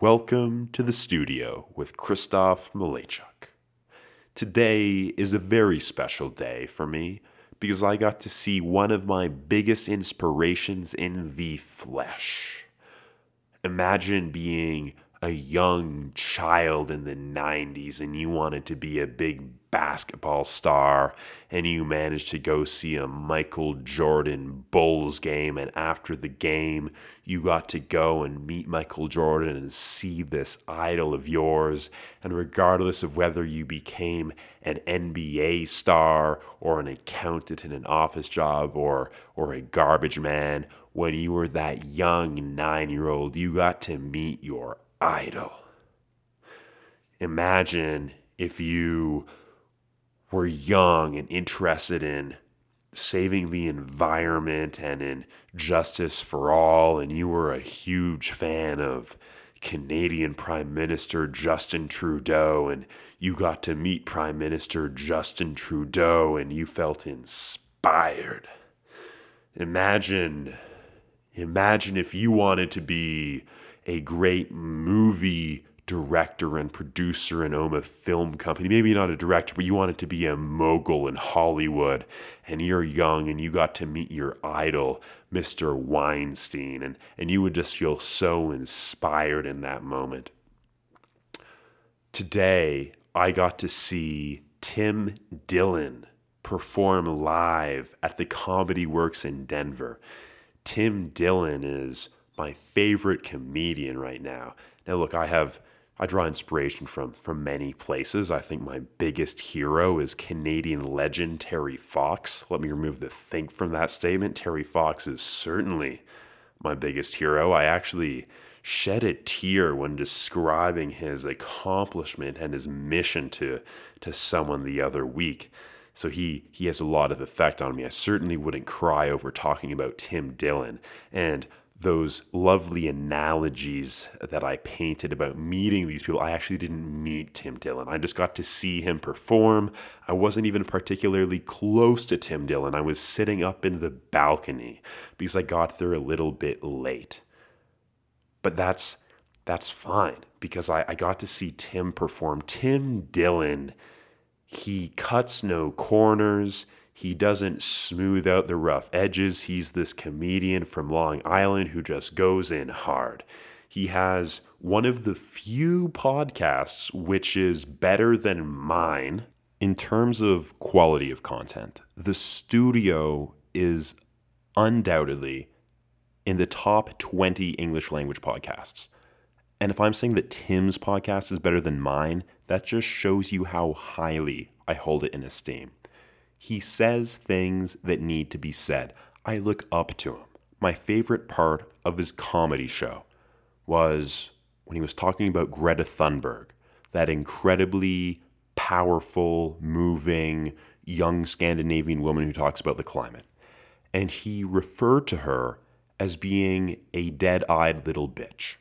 Welcome to the studio with Kristoff Malejczuk. Today is a very special day for me because I got to see one of my biggest inspirations in the flesh. Imagine being a young child in the 90s and you wanted to be a big basketball star and you managed to go see a Michael Jordan Bulls game and after the game you got to go and meet Michael Jordan and see this idol of yours. And regardless of whether you became an NBA star or an accountant in an office job or or a garbage man when you were that young 9-year-old you got to meet your idol imagine if you were young and interested in saving the environment and in justice for all, and you were a huge fan of Canadian Prime Minister Justin Trudeau, and you got to meet Prime Minister Justin Trudeau, and you felt inspired. Imagine, imagine if you wanted to be a great movie director and producer and own a film company. Maybe not a director, but you wanted to be a mogul in Hollywood and you're young and you got to meet your idol, Mr. Weinstein, and, and you would just feel so inspired in that moment. Today, I got to see Tim Dillon perform live at the Comedy Works in Denver. Tim Dillon is my favorite comedian right now. Now, look, I have I draw inspiration from from many places. I think my biggest hero is Canadian legend Terry Fox. Let me remove the think from that statement. Terry Fox is certainly my biggest hero. I actually shed a tear when describing his accomplishment and his mission to to someone the other week. So he he has a lot of effect on me. I certainly wouldn't cry over talking about Tim Dillon. And those lovely analogies that I painted about meeting these people. I actually didn't meet Tim Dillon. I just got to see him perform. I wasn't even particularly close to Tim Dillon. I was sitting up in the balcony because I got there a little bit late. But that's that's fine because I, I got to see Tim perform. Tim Dillon, he cuts no corners. He doesn't smooth out the rough edges. He's this comedian from Long Island who just goes in hard. He has one of the few podcasts which is better than mine in terms of quality of content. The studio is undoubtedly in the top 20 English language podcasts. And if I'm saying that Tim's podcast is better than mine, that just shows you how highly I hold it in esteem. He says things that need to be said. I look up to him. My favorite part of his comedy show was when he was talking about Greta Thunberg, that incredibly powerful, moving, young Scandinavian woman who talks about the climate. And he referred to her as being a dead eyed little bitch.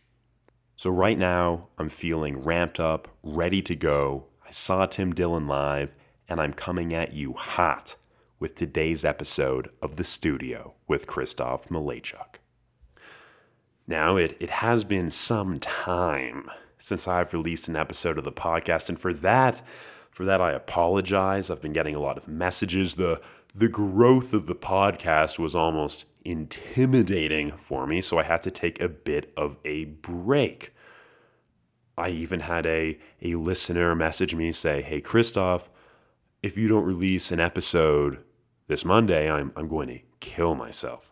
So, right now, I'm feeling ramped up, ready to go. I saw Tim Dillon live, and I'm coming at you hot with today's episode of The Studio with Kristoff Malejczuk. Now, it, it has been some time since I've released an episode of the podcast, and for that, for that I apologize. I've been getting a lot of messages. The the growth of the podcast was almost intimidating for me, so I had to take a bit of a break. I even had a, a listener message me say, Hey, Kristoff, if you don't release an episode this Monday, I'm, I'm going to kill myself.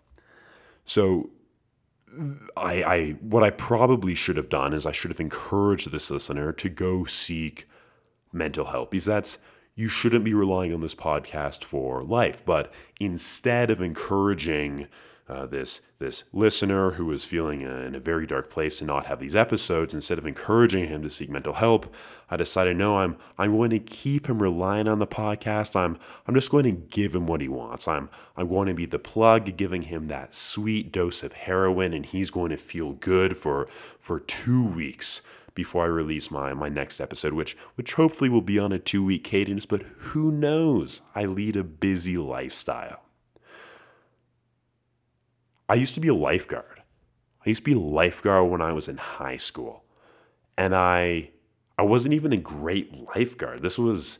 So I, I what I probably should have done is I should have encouraged this listener to go seek mental help because that's you shouldn't be relying on this podcast for life. But instead of encouraging uh, this this listener who was feeling in a very dark place to not have these episodes, instead of encouraging him to seek mental help, I decided no, I'm I'm going to keep him relying on the podcast. I'm I'm just going to give him what he wants. I'm I'm going to be the plug, giving him that sweet dose of heroin, and he's going to feel good for for two weeks before I release my my next episode, which which hopefully will be on a two week cadence. But who knows? I lead a busy lifestyle. I used to be a lifeguard. I used to be a lifeguard when I was in high school. And I I wasn't even a great lifeguard. This was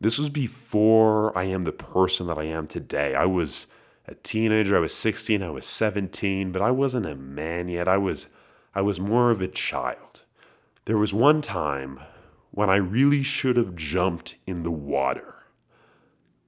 this was before I am the person that I am today. I was a teenager, I was 16, I was 17, but I wasn't a man yet. I was I was more of a child. There was one time when I really should have jumped in the water.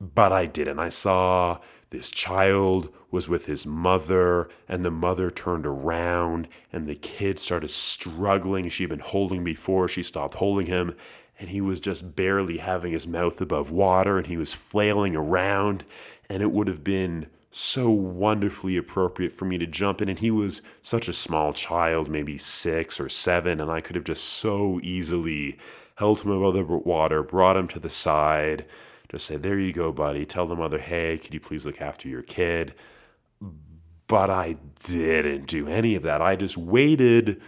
But I didn't. I saw this child was with his mother, and the mother turned around, and the kid started struggling. She'd been holding before, she stopped holding him, and he was just barely having his mouth above water, and he was flailing around, and it would have been so wonderfully appropriate for me to jump in. And he was such a small child, maybe six or seven, and I could have just so easily held him above the water, brought him to the side, just say, There you go, buddy. Tell the mother, Hey, could you please look after your kid? But I didn't do any of that. I just waited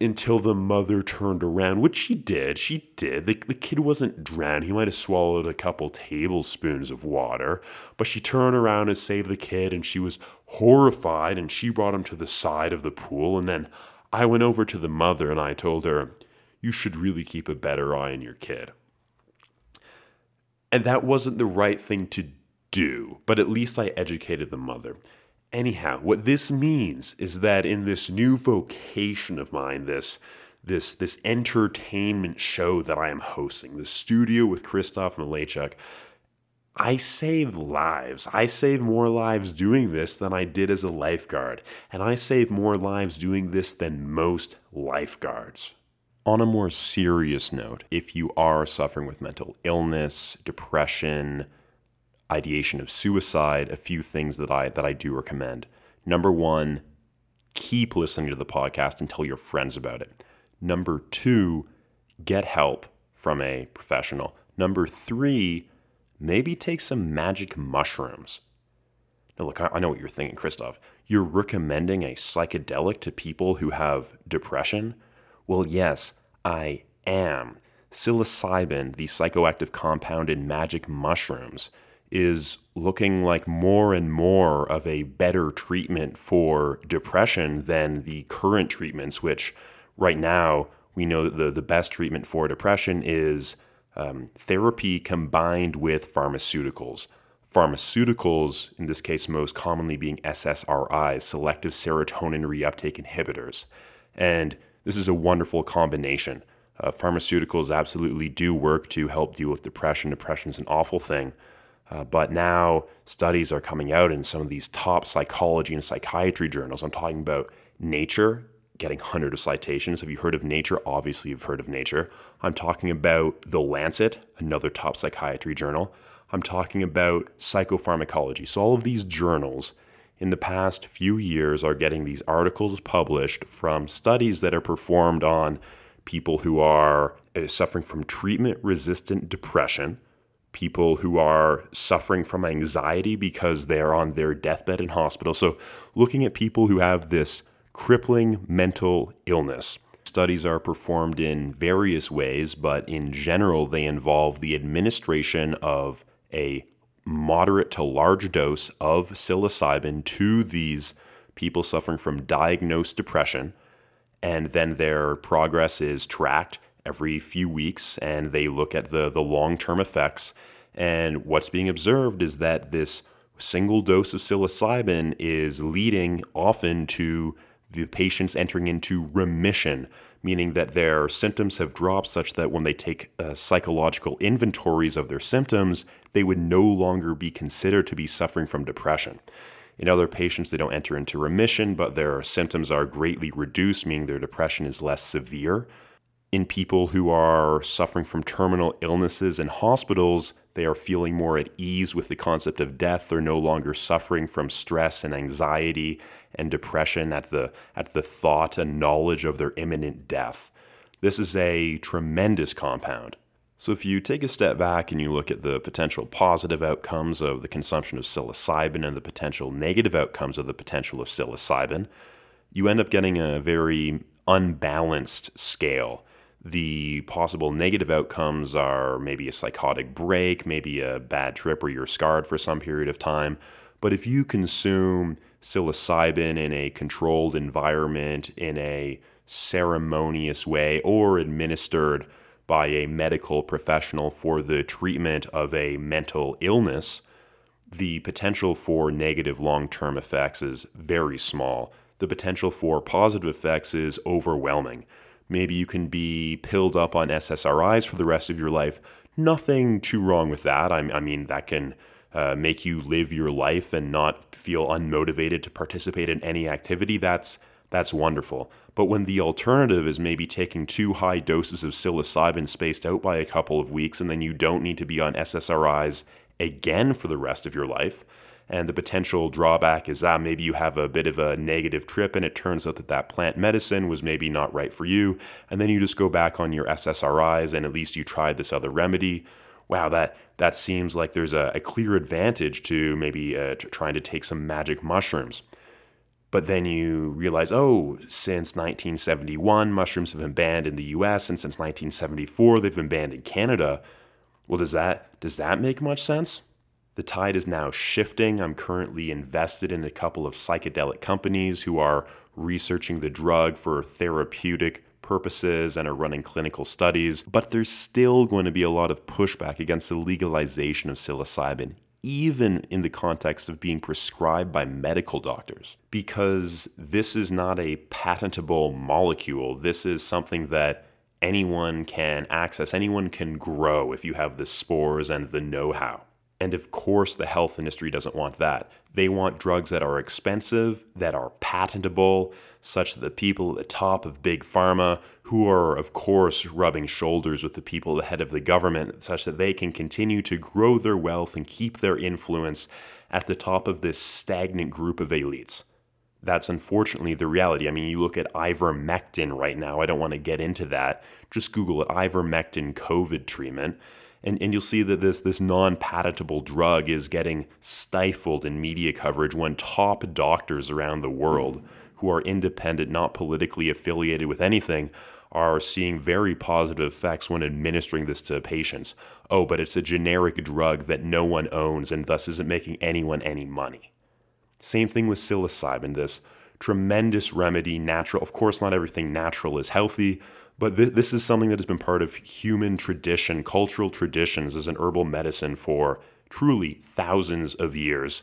until the mother turned around, which she did. She did. The, the kid wasn't drowned. He might have swallowed a couple tablespoons of water, but she turned around and saved the kid, and she was horrified, and she brought him to the side of the pool. And then I went over to the mother and I told her, You should really keep a better eye on your kid. And that wasn't the right thing to do, but at least I educated the mother. Anyhow, what this means is that in this new vocation of mine, this this this entertainment show that I am hosting, the studio with Kristoff Malejczuk, I save lives. I save more lives doing this than I did as a lifeguard, and I save more lives doing this than most lifeguards. On a more serious note, if you are suffering with mental illness, depression, ideation of suicide, a few things that I that I do recommend. Number 1, keep listening to the podcast and tell your friends about it. Number 2, get help from a professional. Number 3, maybe take some magic mushrooms. Now, look, I know what you're thinking, Kristoff. You're recommending a psychedelic to people who have depression? Well, yes, I am. Psilocybin, the psychoactive compound in magic mushrooms, is looking like more and more of a better treatment for depression than the current treatments, which right now we know the, the best treatment for depression is um, therapy combined with pharmaceuticals. Pharmaceuticals, in this case, most commonly being SSRIs, selective serotonin reuptake inhibitors. And this is a wonderful combination. Uh, pharmaceuticals absolutely do work to help deal with depression. Depression is an awful thing. Uh, but now studies are coming out in some of these top psychology and psychiatry journals. I'm talking about Nature, getting hundreds of citations. Have you heard of Nature? Obviously, you've heard of Nature. I'm talking about The Lancet, another top psychiatry journal. I'm talking about psychopharmacology. So, all of these journals in the past few years are getting these articles published from studies that are performed on people who are uh, suffering from treatment resistant depression people who are suffering from anxiety because they're on their deathbed in hospital. So, looking at people who have this crippling mental illness. Studies are performed in various ways, but in general, they involve the administration of a moderate to large dose of psilocybin to these people suffering from diagnosed depression. And then their progress is tracked every few weeks and they look at the, the long term effects. And what's being observed is that this single dose of psilocybin is leading often to the patients entering into remission, meaning that their symptoms have dropped such that when they take uh, psychological inventories of their symptoms, they would no longer be considered to be suffering from depression. In other patients, they don't enter into remission, but their symptoms are greatly reduced, meaning their depression is less severe in people who are suffering from terminal illnesses in hospitals, they are feeling more at ease with the concept of death. They're no longer suffering from stress and anxiety and depression at the, at the thought and knowledge of their imminent death. This is a tremendous compound. So, if you take a step back and you look at the potential positive outcomes of the consumption of psilocybin and the potential negative outcomes of the potential of psilocybin, you end up getting a very unbalanced scale the possible negative outcomes are maybe a psychotic break, maybe a bad trip where you're scarred for some period of time. But if you consume psilocybin in a controlled environment, in a ceremonious way or administered by a medical professional for the treatment of a mental illness, the potential for negative long term effects is very small. The potential for positive effects is overwhelming. Maybe you can be pilled up on SSRIs for the rest of your life. Nothing too wrong with that. I, I mean, that can uh, make you live your life and not feel unmotivated to participate in any activity. That's that's wonderful. But when the alternative is maybe taking two high doses of psilocybin spaced out by a couple of weeks, and then you don't need to be on SSRIs again for the rest of your life, and the potential drawback is that maybe you have a bit of a negative trip and it turns out that that plant medicine was maybe not right for you. And then you just go back on your SSRIs and at least you tried this other remedy. Wow, that, that seems like there's a, a clear advantage to maybe uh, trying to take some magic mushrooms. But then you realize, oh, since 1971, mushrooms have been banned in the US, and since 1974, they've been banned in Canada. Well, does that, does that make much sense? The tide is now shifting. I'm currently invested in a couple of psychedelic companies who are researching the drug for therapeutic purposes and are running clinical studies, but there's still going to be a lot of pushback against the legalization of psilocybin, even in the context of being prescribed by medical doctors, because this is not a patentable molecule. This is something that anyone can access, anyone can grow if you have the spores and the know how. And of course, the health industry doesn't want that. They want drugs that are expensive, that are patentable, such that the people at the top of big pharma, who are, of course, rubbing shoulders with the people at the head of the government, such that they can continue to grow their wealth and keep their influence at the top of this stagnant group of elites. That's unfortunately the reality. I mean, you look at ivermectin right now. I don't want to get into that. Just Google it ivermectin COVID treatment and, and you'll see that this this non-patentable drug is getting stifled in media coverage when top doctors around the world who are independent, not politically affiliated with anything, are seeing very positive effects when administering this to patients. Oh, but it's a generic drug that no one owns and thus isn't making anyone any money. Same thing with psilocybin, this tremendous remedy, natural. Of course, not everything natural is healthy, but th- this is something that has been part of human tradition, cultural traditions as an herbal medicine for truly thousands of years.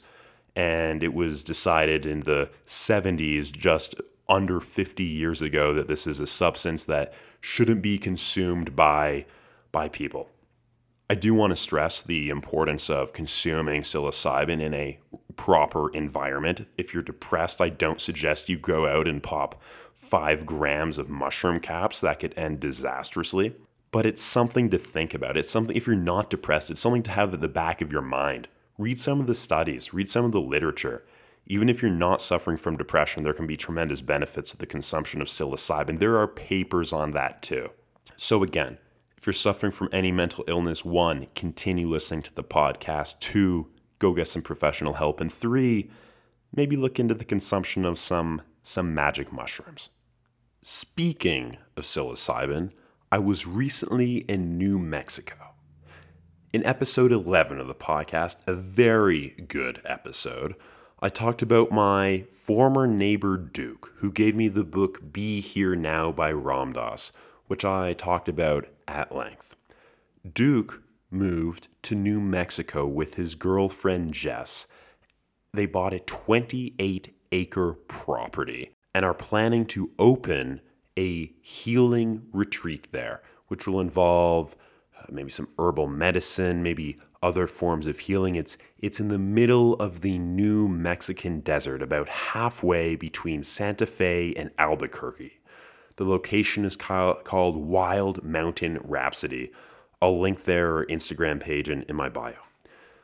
And it was decided in the 70s, just under 50 years ago, that this is a substance that shouldn't be consumed by, by people. I do want to stress the importance of consuming psilocybin in a proper environment. If you're depressed, I don't suggest you go out and pop five grams of mushroom caps, that could end disastrously. But it's something to think about. It's something, if you're not depressed, it's something to have at the back of your mind. Read some of the studies, read some of the literature. Even if you're not suffering from depression, there can be tremendous benefits to the consumption of psilocybin. There are papers on that too. So, again, if you're suffering from any mental illness, one, continue listening to the podcast. Two, go get some professional help. And three, maybe look into the consumption of some some magic mushrooms. Speaking of psilocybin, I was recently in New Mexico. In episode 11 of the podcast, a very good episode, I talked about my former neighbor Duke, who gave me the book Be Here Now by Ram Dass, which I talked about at length. Duke moved to New Mexico with his girlfriend Jess. They bought a 28 acre property and are planning to open a healing retreat there, which will involve uh, maybe some herbal medicine, maybe other forms of healing. It's it's in the middle of the New Mexican desert, about halfway between Santa Fe and Albuquerque. The location is called Wild Mountain Rhapsody. I'll link their Instagram page in, in my bio.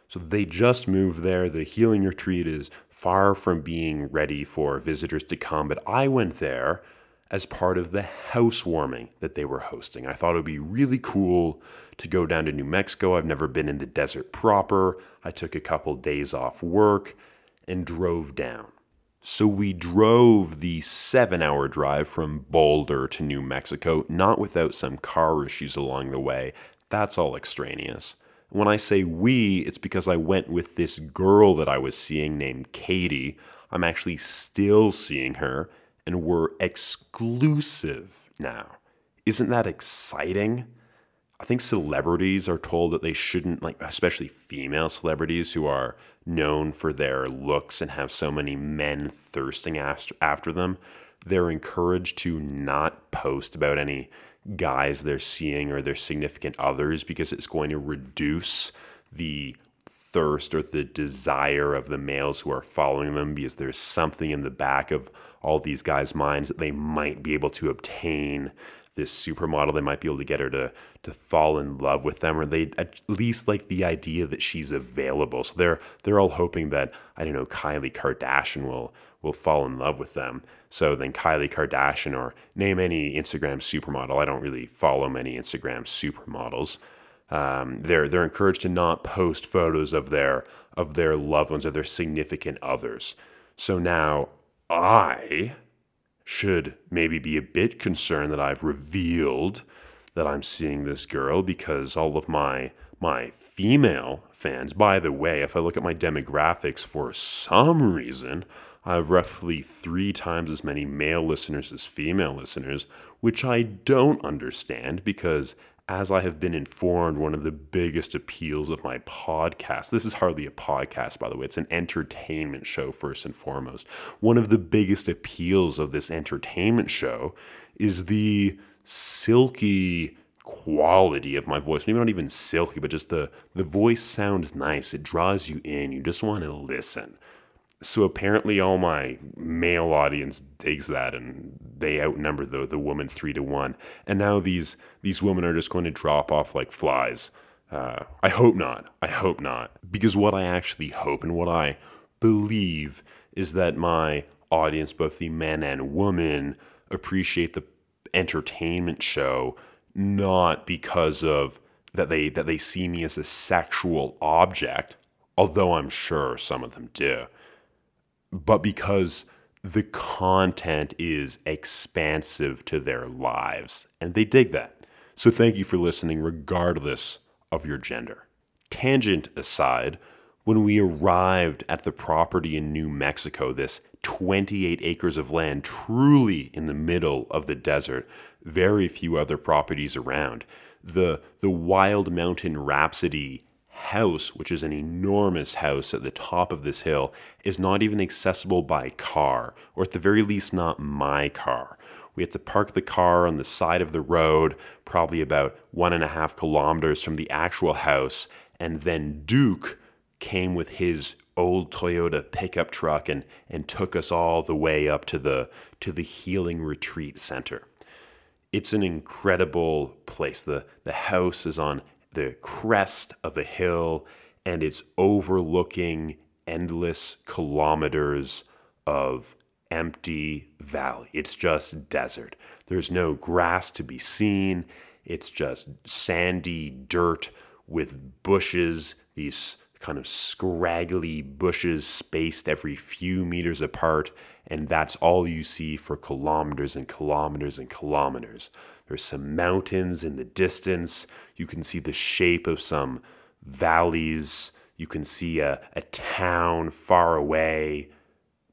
So they just moved there. The healing retreat is far from being ready for visitors to come, but I went there as part of the housewarming that they were hosting. I thought it would be really cool to go down to New Mexico. I've never been in the desert proper. I took a couple days off work and drove down. So we drove the seven hour drive from Boulder to New Mexico, not without some car issues along the way. That's all extraneous. When I say we, it's because I went with this girl that I was seeing named Katie. I'm actually still seeing her, and we're exclusive now. Isn't that exciting? I think celebrities are told that they shouldn't, like, especially female celebrities who are known for their looks and have so many men thirsting after them. They're encouraged to not post about any guys they're seeing or their significant others because it's going to reduce the thirst or the desire of the males who are following them because there's something in the back of all these guys' minds that they might be able to obtain this supermodel. They might be able to get her to to fall in love with them, or they at least like the idea that she's available. So they're they're all hoping that I don't know Kylie Kardashian will will fall in love with them. So then Kylie Kardashian or name any Instagram supermodel. I don't really follow many Instagram supermodels. Um, they're they're encouraged to not post photos of their of their loved ones or their significant others. So now I should maybe be a bit concerned that I've revealed that I'm seeing this girl because all of my my female fans, by the way, if I look at my demographics for some reason, I have roughly three times as many male listeners as female listeners, which I don't understand because as I have been informed, one of the biggest appeals of my podcast, this is hardly a podcast, by the way, it's an entertainment show, first and foremost. One of the biggest appeals of this entertainment show is the silky quality of my voice. Maybe not even silky, but just the, the voice sounds nice. It draws you in. You just want to listen. So apparently, all my male audience digs that, and they outnumber the the woman three to one. And now these these women are just going to drop off like flies. Uh, I hope not. I hope not. Because what I actually hope and what I believe is that my audience, both the men and women, appreciate the entertainment show not because of that they that they see me as a sexual object, although I'm sure some of them do but because the content is expansive to their lives and they dig that. So thank you for listening, regardless of your gender. Tangent aside, when we arrived at the property in New Mexico, this 28 acres of land truly in the middle of the desert, very few other properties around, the, the Wild Mountain Rhapsody house, which is an enormous house at the top of this hill, is not even accessible by car, or at the very least, not my car. We had to park the car on the side of the road, probably about one and a half kilometers from the actual house, and then Duke came with his old Toyota pickup truck and, and took us all the way up to the to the Healing Retreat Center. It's an incredible place. The the house is on the crest of a hill and it's overlooking endless kilometers of empty valley. It's just desert. There's no grass to be seen. It's just sandy dirt with bushes, these kind of scraggly bushes spaced every few meters apart. And that's all you see for kilometers and kilometers and kilometers. There's some mountains in the distance. You can see the shape of some valleys. You can see a, a town far away.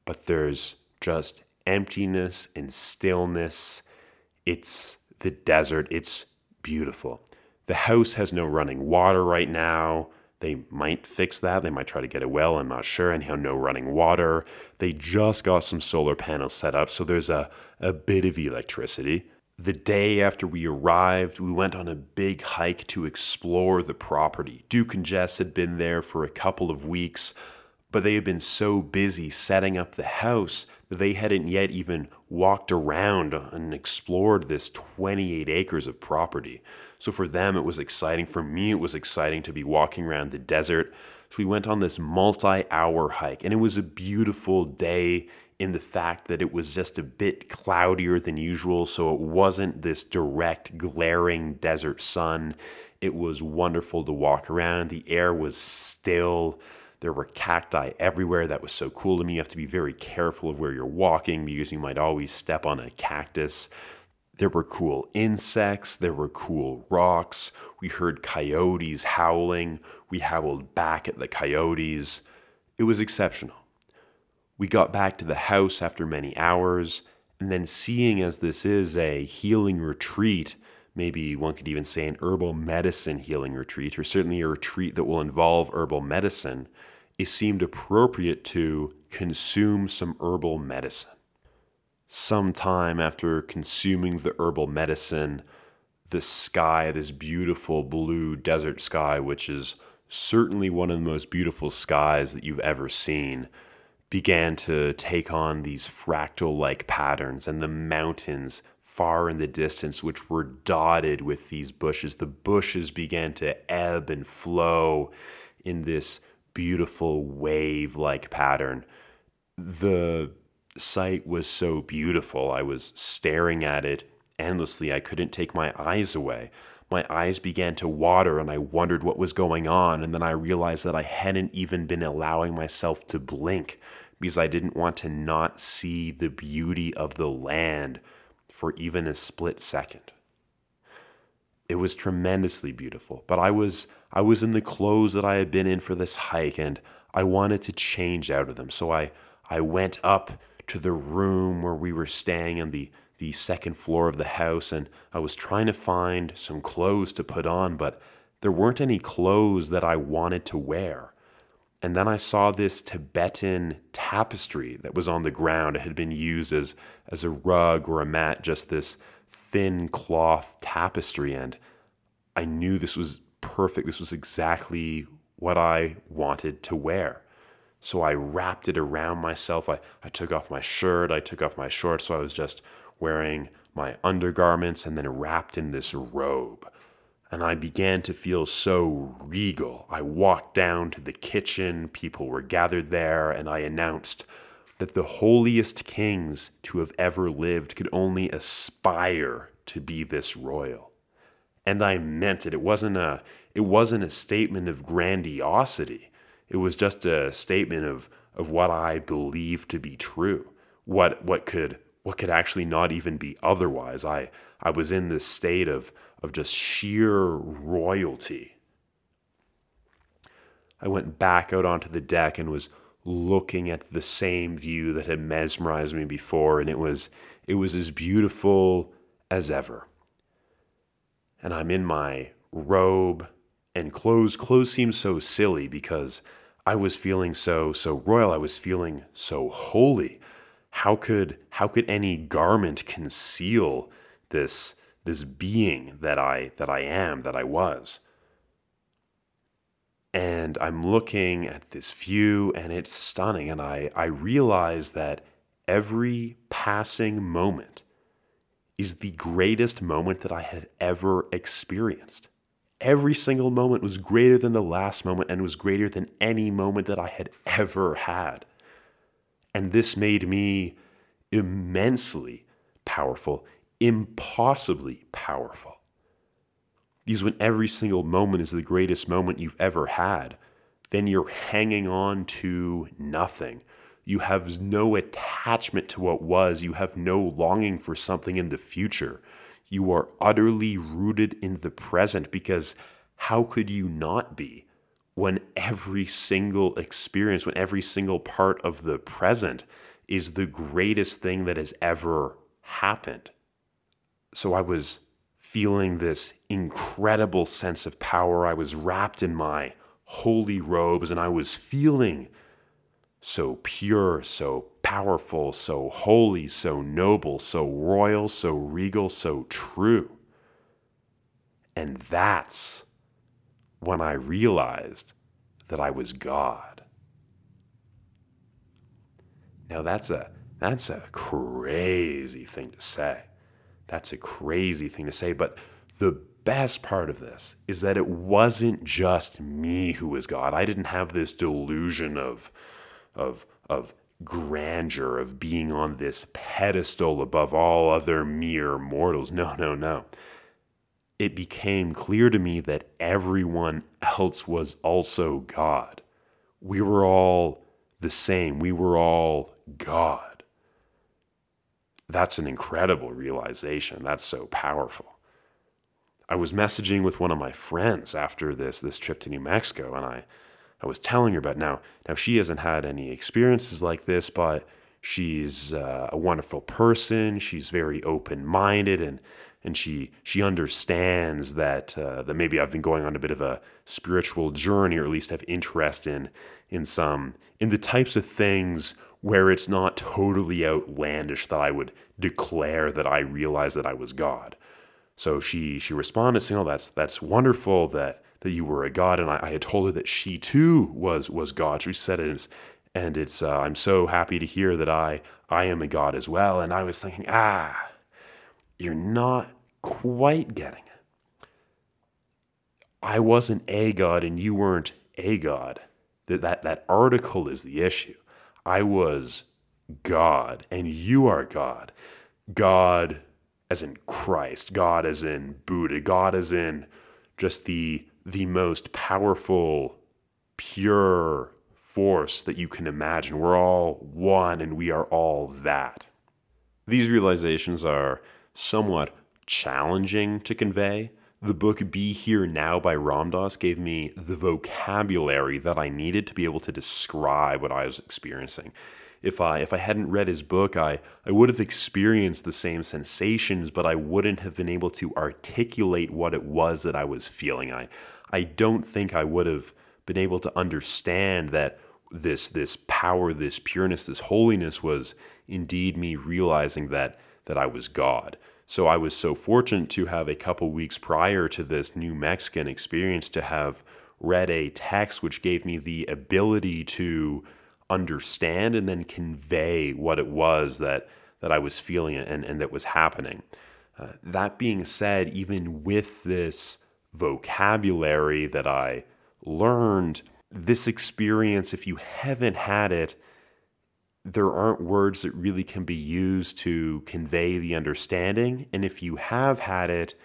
But there's just emptiness and stillness. It's the desert. It's beautiful. The house has no running water right now. They might fix that. They might try to get a well. I'm not sure. And no running water. They just got some solar panels set up. So there's a, a bit of electricity. The day after we arrived, we went on a big hike to explore the property. Duke and Jess had been there for a couple of weeks, but they had been so busy setting up the house that they hadn't yet even walked around and explored this 28 acres of property. So for them, it was exciting. For me, it was exciting to be walking around the desert. So we went on this multi hour hike, and it was a beautiful day in the fact that it was just a bit cloudier than usual, so it wasn't this direct, glaring desert sun. It was wonderful to walk around. The air was still. There were cacti everywhere. That was so cool to me. You have to be very careful of where you're walking because you might always step on a cactus. There were cool insects. There were cool rocks. We heard coyotes howling. We howled back at the coyotes. It was exceptional. We got back to the house after many hours, And then seeing as this is a healing retreat, maybe one could even say an herbal medicine healing retreat, or certainly a retreat that will involve herbal medicine, it seemed appropriate to consume some herbal medicine. Sometime after consuming the herbal medicine, the sky, this beautiful blue desert sky, which is certainly one of the most beautiful skies that you've ever seen, began to take on these fractal like patterns, and the mountains far in the distance, which were dotted with these bushes, the bushes began to ebb and flow in this beautiful wave like pattern. The sight was so beautiful. I was staring at it endlessly. I couldn't take my eyes away. My eyes began to water and I wondered what was going on. And then I realized that I hadn't even been allowing myself to blink because I didn't want to not see the beauty of the land for even a split second. It was tremendously beautiful, but I was I was in the clothes that I had been in for this hike and I wanted to change out of them. So I I went up to the room where we were staying on the the second floor of the house and I was trying to find some clothes to put on, but there weren't any clothes that I wanted to wear. And then I saw this Tibetan tapestry that was on the ground. It had been used as, as a rug or a mat, just this thin cloth tapestry. And I knew this was perfect. This was exactly what I wanted to wear. So I wrapped it around myself. I, I took off my shirt, I took off my shorts. So I was just wearing my undergarments and then wrapped in this robe. And I began to feel so regal. I walked down to the kitchen, people were gathered there, and I announced that the holiest kings to have ever lived could only aspire to be this royal. And I meant it. It wasn't a it wasn't a statement of grandiosity. It was just a statement of of what I believed to be true. What what could what could actually not even be otherwise. I, I was in this state of, of just sheer royalty. I went back out onto the deck and was looking at the same view that had mesmerized me before, and it was it was as beautiful as ever. And I'm in my robe and clothes. Clothes seem so silly because I was feeling so so royal. I was feeling so holy how could how could any garment conceal this this being that I that I am that I was. And I'm looking at this view and it's stunning and I I realize that every passing moment is the greatest moment that I had ever experienced. Every single moment was greater than the last moment and was greater than any moment that I had ever had. And this made me immensely powerful, impossibly powerful. Because when every single moment is the greatest moment you've ever had, then you're hanging on to nothing. You have no attachment to what was. You have no longing for something in the future. You are utterly rooted in the present because how could you not be? when every single experience, when every single part of the present is the greatest thing that has ever happened. So I was feeling this incredible sense of power. I was wrapped in my holy robes and I was feeling so pure, so powerful, so holy, so noble, so royal, so regal, so true. And that's when I realized that I was God. Now that's a that's a crazy thing to say. That's a crazy thing to say, but the best part of this is that it wasn't just me who was God. I didn't have this delusion of of of grandeur of being on this pedestal above all other mere mortals. No, no, no it became clear to me that everyone else was also God. We were all the same. We were all God. That's an incredible realization. That's so powerful. I was messaging with one of my friends after this this trip to New Mexico and I I was telling her about now now she hasn't had any experiences like this but she's uh, a wonderful person. She's very open minded and and she she understands that uh, that maybe I've been going on a bit of a spiritual journey, or at least have interest in in some in the types of things where it's not totally outlandish that I would declare that I realized that I was God. So she she responded saying, "Oh, that's that's wonderful that that you were a God," and I, I had told her that she too was was God. She said it, and it's uh, I'm so happy to hear that I I am a God as well. And I was thinking, ah you're not quite getting it. I wasn't a God and you weren't a God. That, that, that article is the issue. I was God and you are God. God as in Christ, God as in Buddha, God as in just the the most powerful, pure force that you can imagine. We're all one and we are all that. These realizations are somewhat challenging to convey. The book Be Here Now by Ram Dass gave me the vocabulary that I needed to be able to describe what I was experiencing. If I if I hadn't read his book, I, I would have experienced the same sensations, but I wouldn't have been able to articulate what it was that I was feeling. I I don't think I would have been able to understand that this this power, this pureness, this holiness was indeed me realizing that that I was God. So I was so fortunate to have a couple weeks prior to this New Mexican experience to have read a text which gave me the ability to understand and then convey what it was that that I was feeling and, and that was happening. Uh, that being said, even with this vocabulary that I learned, this experience, if you haven't had it, there aren't words that really can be used to convey the understanding. And if you have had it,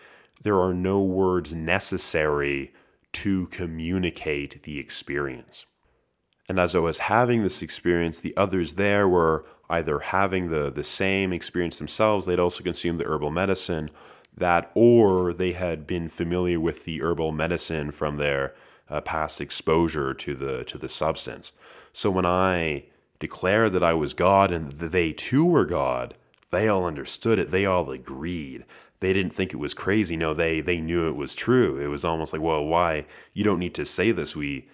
there are no words necessary to communicate the experience. And as I was having this experience, the others there were either having the, the same experience themselves, they'd also consumed the herbal medicine, that, or they had been familiar with the herbal medicine from their uh, past exposure to the to the substance. So when I declare that I was God and they too were God, they all understood it. They all agreed. They didn't think it was crazy. No, they they knew it was true. It was almost like, well, why? You don't need to say this. We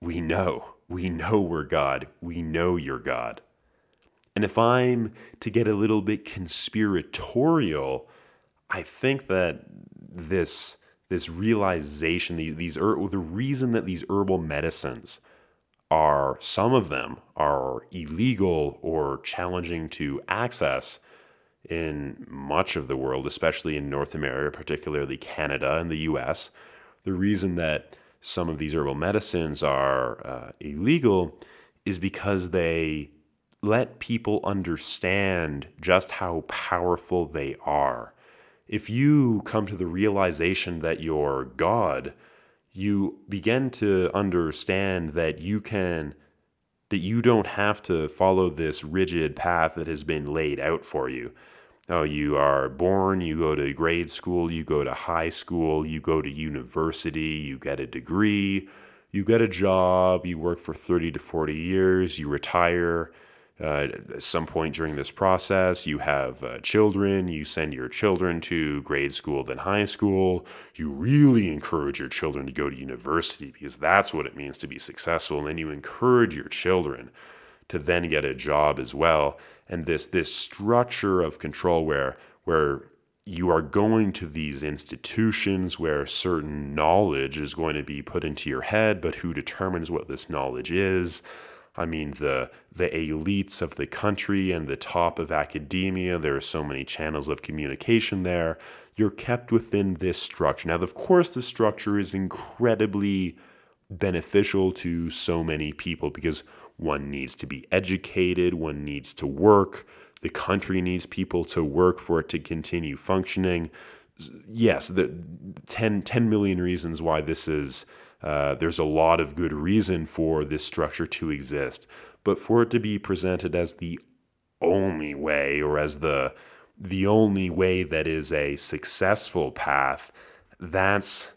we know. We know we're God. We know you're God. And if I'm to get a little bit conspiratorial, I think that this this realization, these, these the reason that these herbal medicines are some of them are illegal or challenging to access in much of the world, especially in North America, particularly Canada and the US. The reason that some of these herbal medicines are uh, illegal is because they let people understand just how powerful they are. If you come to the realization that you're God, you begin to understand that you can that you don't have to follow this rigid path that has been laid out for you. Oh, you are born, you go to grade school, you go to high school, you go to university, you get a degree, you get a job, you work for 30 to 40 years, you retire, uh, at some point during this process, you have uh, children, you send your children to grade school, then high school. You really encourage your children to go to university because that's what it means to be successful. And then you encourage your children to then get a job as well. And this this structure of control where where you are going to these institutions where certain knowledge is going to be put into your head, but who determines what this knowledge is? I mean, the the elites of the country and the top of academia. There are so many channels of communication there. You're kept within this structure. Now, of course, the structure is incredibly beneficial to so many people because one needs to be educated, one needs to work, the country needs people to work for it to continue functioning. Yes, the 10, 10 million reasons why this is uh, there's a lot of good reason for this structure to exist, but for it to be presented as the only way or as the the only way that is a successful path, that's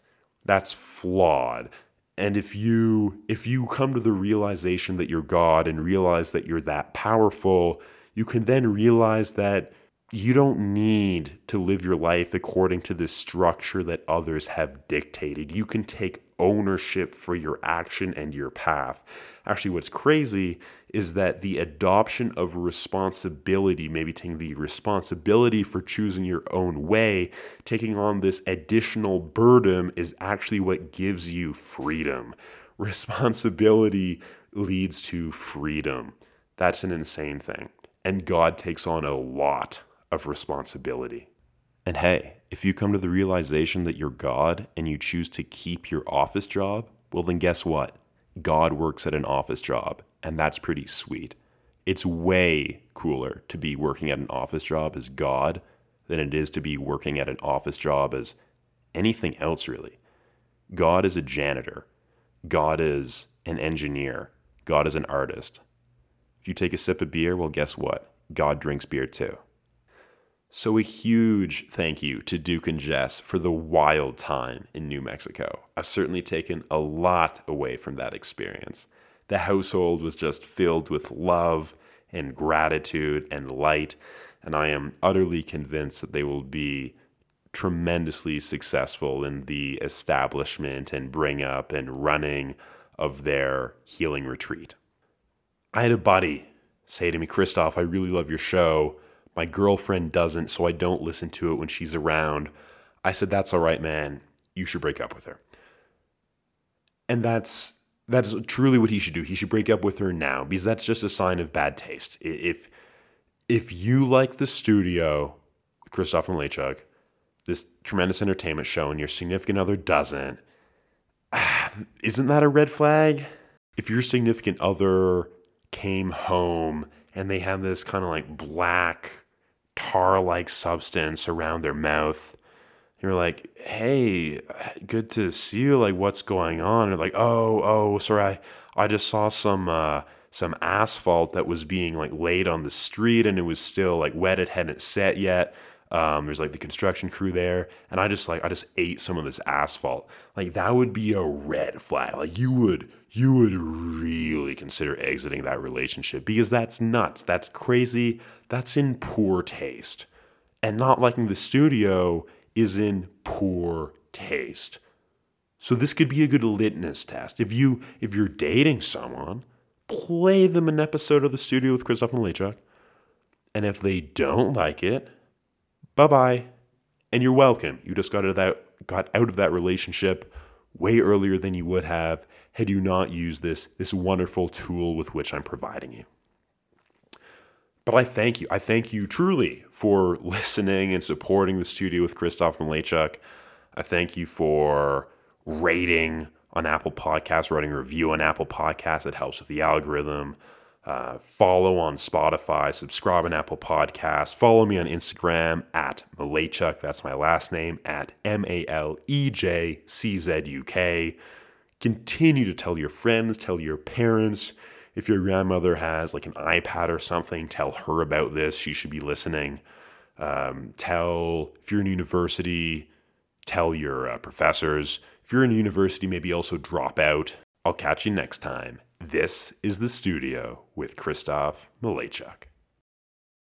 that's flawed. And if you if you come to the realization that you're God and realize that you're that powerful, you can then realize that you don't need to live your life according to the structure that others have dictated. You can take ownership for your action and your path. Actually, what's crazy is that the adoption of responsibility, maybe taking the responsibility for choosing your own way, taking on this additional burden, is actually what gives you freedom. Responsibility leads to freedom. That's an insane thing. And God takes on a lot of responsibility. And hey, if you come to the realization that you're God and you choose to keep your office job, well, then guess what? God works at an office job, and that's pretty sweet. It's way cooler to be working at an office job as God than it is to be working at an office job as anything else, really. God is a janitor, God is an engineer, God is an artist. If you take a sip of beer, well, guess what? God drinks beer too. So, a huge thank you to Duke and Jess for the wild time in New Mexico. I've certainly taken a lot away from that experience. The household was just filled with love and gratitude and light, and I am utterly convinced that they will be tremendously successful in the establishment and bring up and running of their healing retreat. I had a buddy say to me, Kristoff, I really love your show my girlfriend doesn't, so I don't listen to it when she's around. I said, That's all right, man. You should break up with her. And that's that's truly what he should do. He should break up with her now because that's just a sign of bad taste. If if you like the studio, Kristoff Malejczuk, this tremendous entertainment show, and your significant other doesn't, isn't that a red flag? If your significant other came home and they had this kind of like black tar like substance around their mouth. You're like, hey, good to see you. Like, what's going on? And like, oh, oh, sorry, I, I just saw some uh, some asphalt that was being like laid on the street and it was still like wet. It hadn't set yet. Um, there's like the construction crew there, and I just like I just ate some of this asphalt. Like that would be a red flag. Like you would you would really consider exiting that relationship because that's nuts. That's crazy. That's in poor taste. And not liking the studio is in poor taste. So this could be a good litmus test. If you if you're dating someone, play them an episode of the studio with Kristoff Malejczuk. And if they don't like it, bye bye. And you're welcome. You just got out of that got out of that relationship way earlier than you would have had you not used this, this wonderful tool with which I'm providing you. But I thank you. I thank you truly for listening and supporting the studio with Kristoff Malejczuk. I thank you for rating on Apple Podcasts, writing a review on Apple Podcasts. It helps with the algorithm. Uh, follow on Spotify, subscribe on Apple Podcasts, follow me on Instagram at Malejczuk, that's my last name, at M A L E J C Z U K. Continue to tell your friends, tell your parents. If your grandmother has like an iPad or something, tell her about this. She should be listening. Um, tell, if you're in university, tell your uh, professors. If you're in university, maybe also drop out. I'll catch you next time. This is the studio with Kristoff Malejczuk.